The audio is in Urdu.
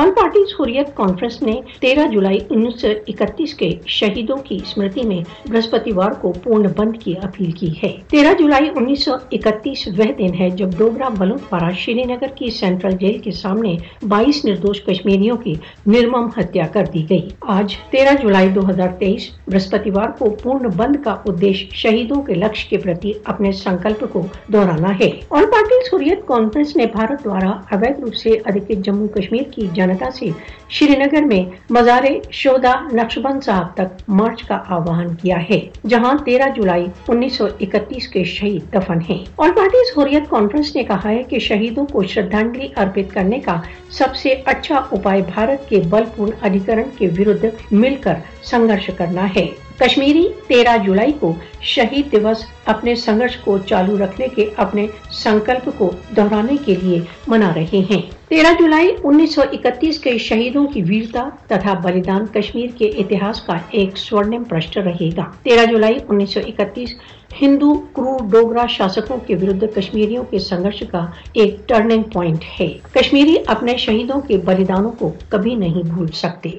all parties Hurriyat conference نے تیرہ جولائی انیس سو اکتیس کے شہیدوں کی اسمرتی میں برہسپتیوار کو پورن بند کی اپیل کی ہے۔ تیرہ جولائی انیس سو اکتیس وہ دن ہے جب ڈوگرا بلند پارا شری نگر کی سینٹرل جیل کے سامنے بائیس نردوش کشمیریوں کی نرمم ہتیا کر دی گئی۔ آج تیرہ جولائی دو ہزار تیئیس برہسپتیوار کو پورن بند کا ادیش شہیدوں کے لکش کے پرتی اپنے سنکلپ کو دہرانا ہے۔ آل پارٹیز حریت کانفرنس نے بھارت دوارا اویدھ روپ سے ادھکت جموں کشمیر کی جنتا سے شری نگر میں مزار شودا نقشبند صاحب تک مارچ کا آہوان کیا ہے، جہاں تیرہ جولائی انیس سو اکتیس کے شہید دفن ہیں۔ اور پارٹیز حریت کانفرنس نے کہا ہے کہ شہیدوں کو شردھانجلی ارپت کرنے کا سب سے اچھا اپائے بھارت کے بل پورن ادھیکرن کے ورد مل کر سنگرش کرنا ہے۔ کشمیری تیرہ جولائی کو شہید دیوس اپنے سنگرش کو چالو رکھنے کے اپنے سنکلپ کو دہرانے کے لیے منا رہے ہیں۔ تیرہ جولائی انیس سو اکتیس کے شہیدوں کی ویرتا تتھا بلیدان کشمیر کے اتہاس کا ایک سورنم پرشٹ رہے گا۔ تیرہ جولائی انیس سو اکتیس ہندو کرو ڈوگرا شاسکوں کے ورد کشمیریوں کے سنگرش کا ایک ٹرننگ پوائنٹ ہے۔ کشمیری اپنے شہیدوں کے بلیدانوں کو کبھی نہیں بھول سکتے۔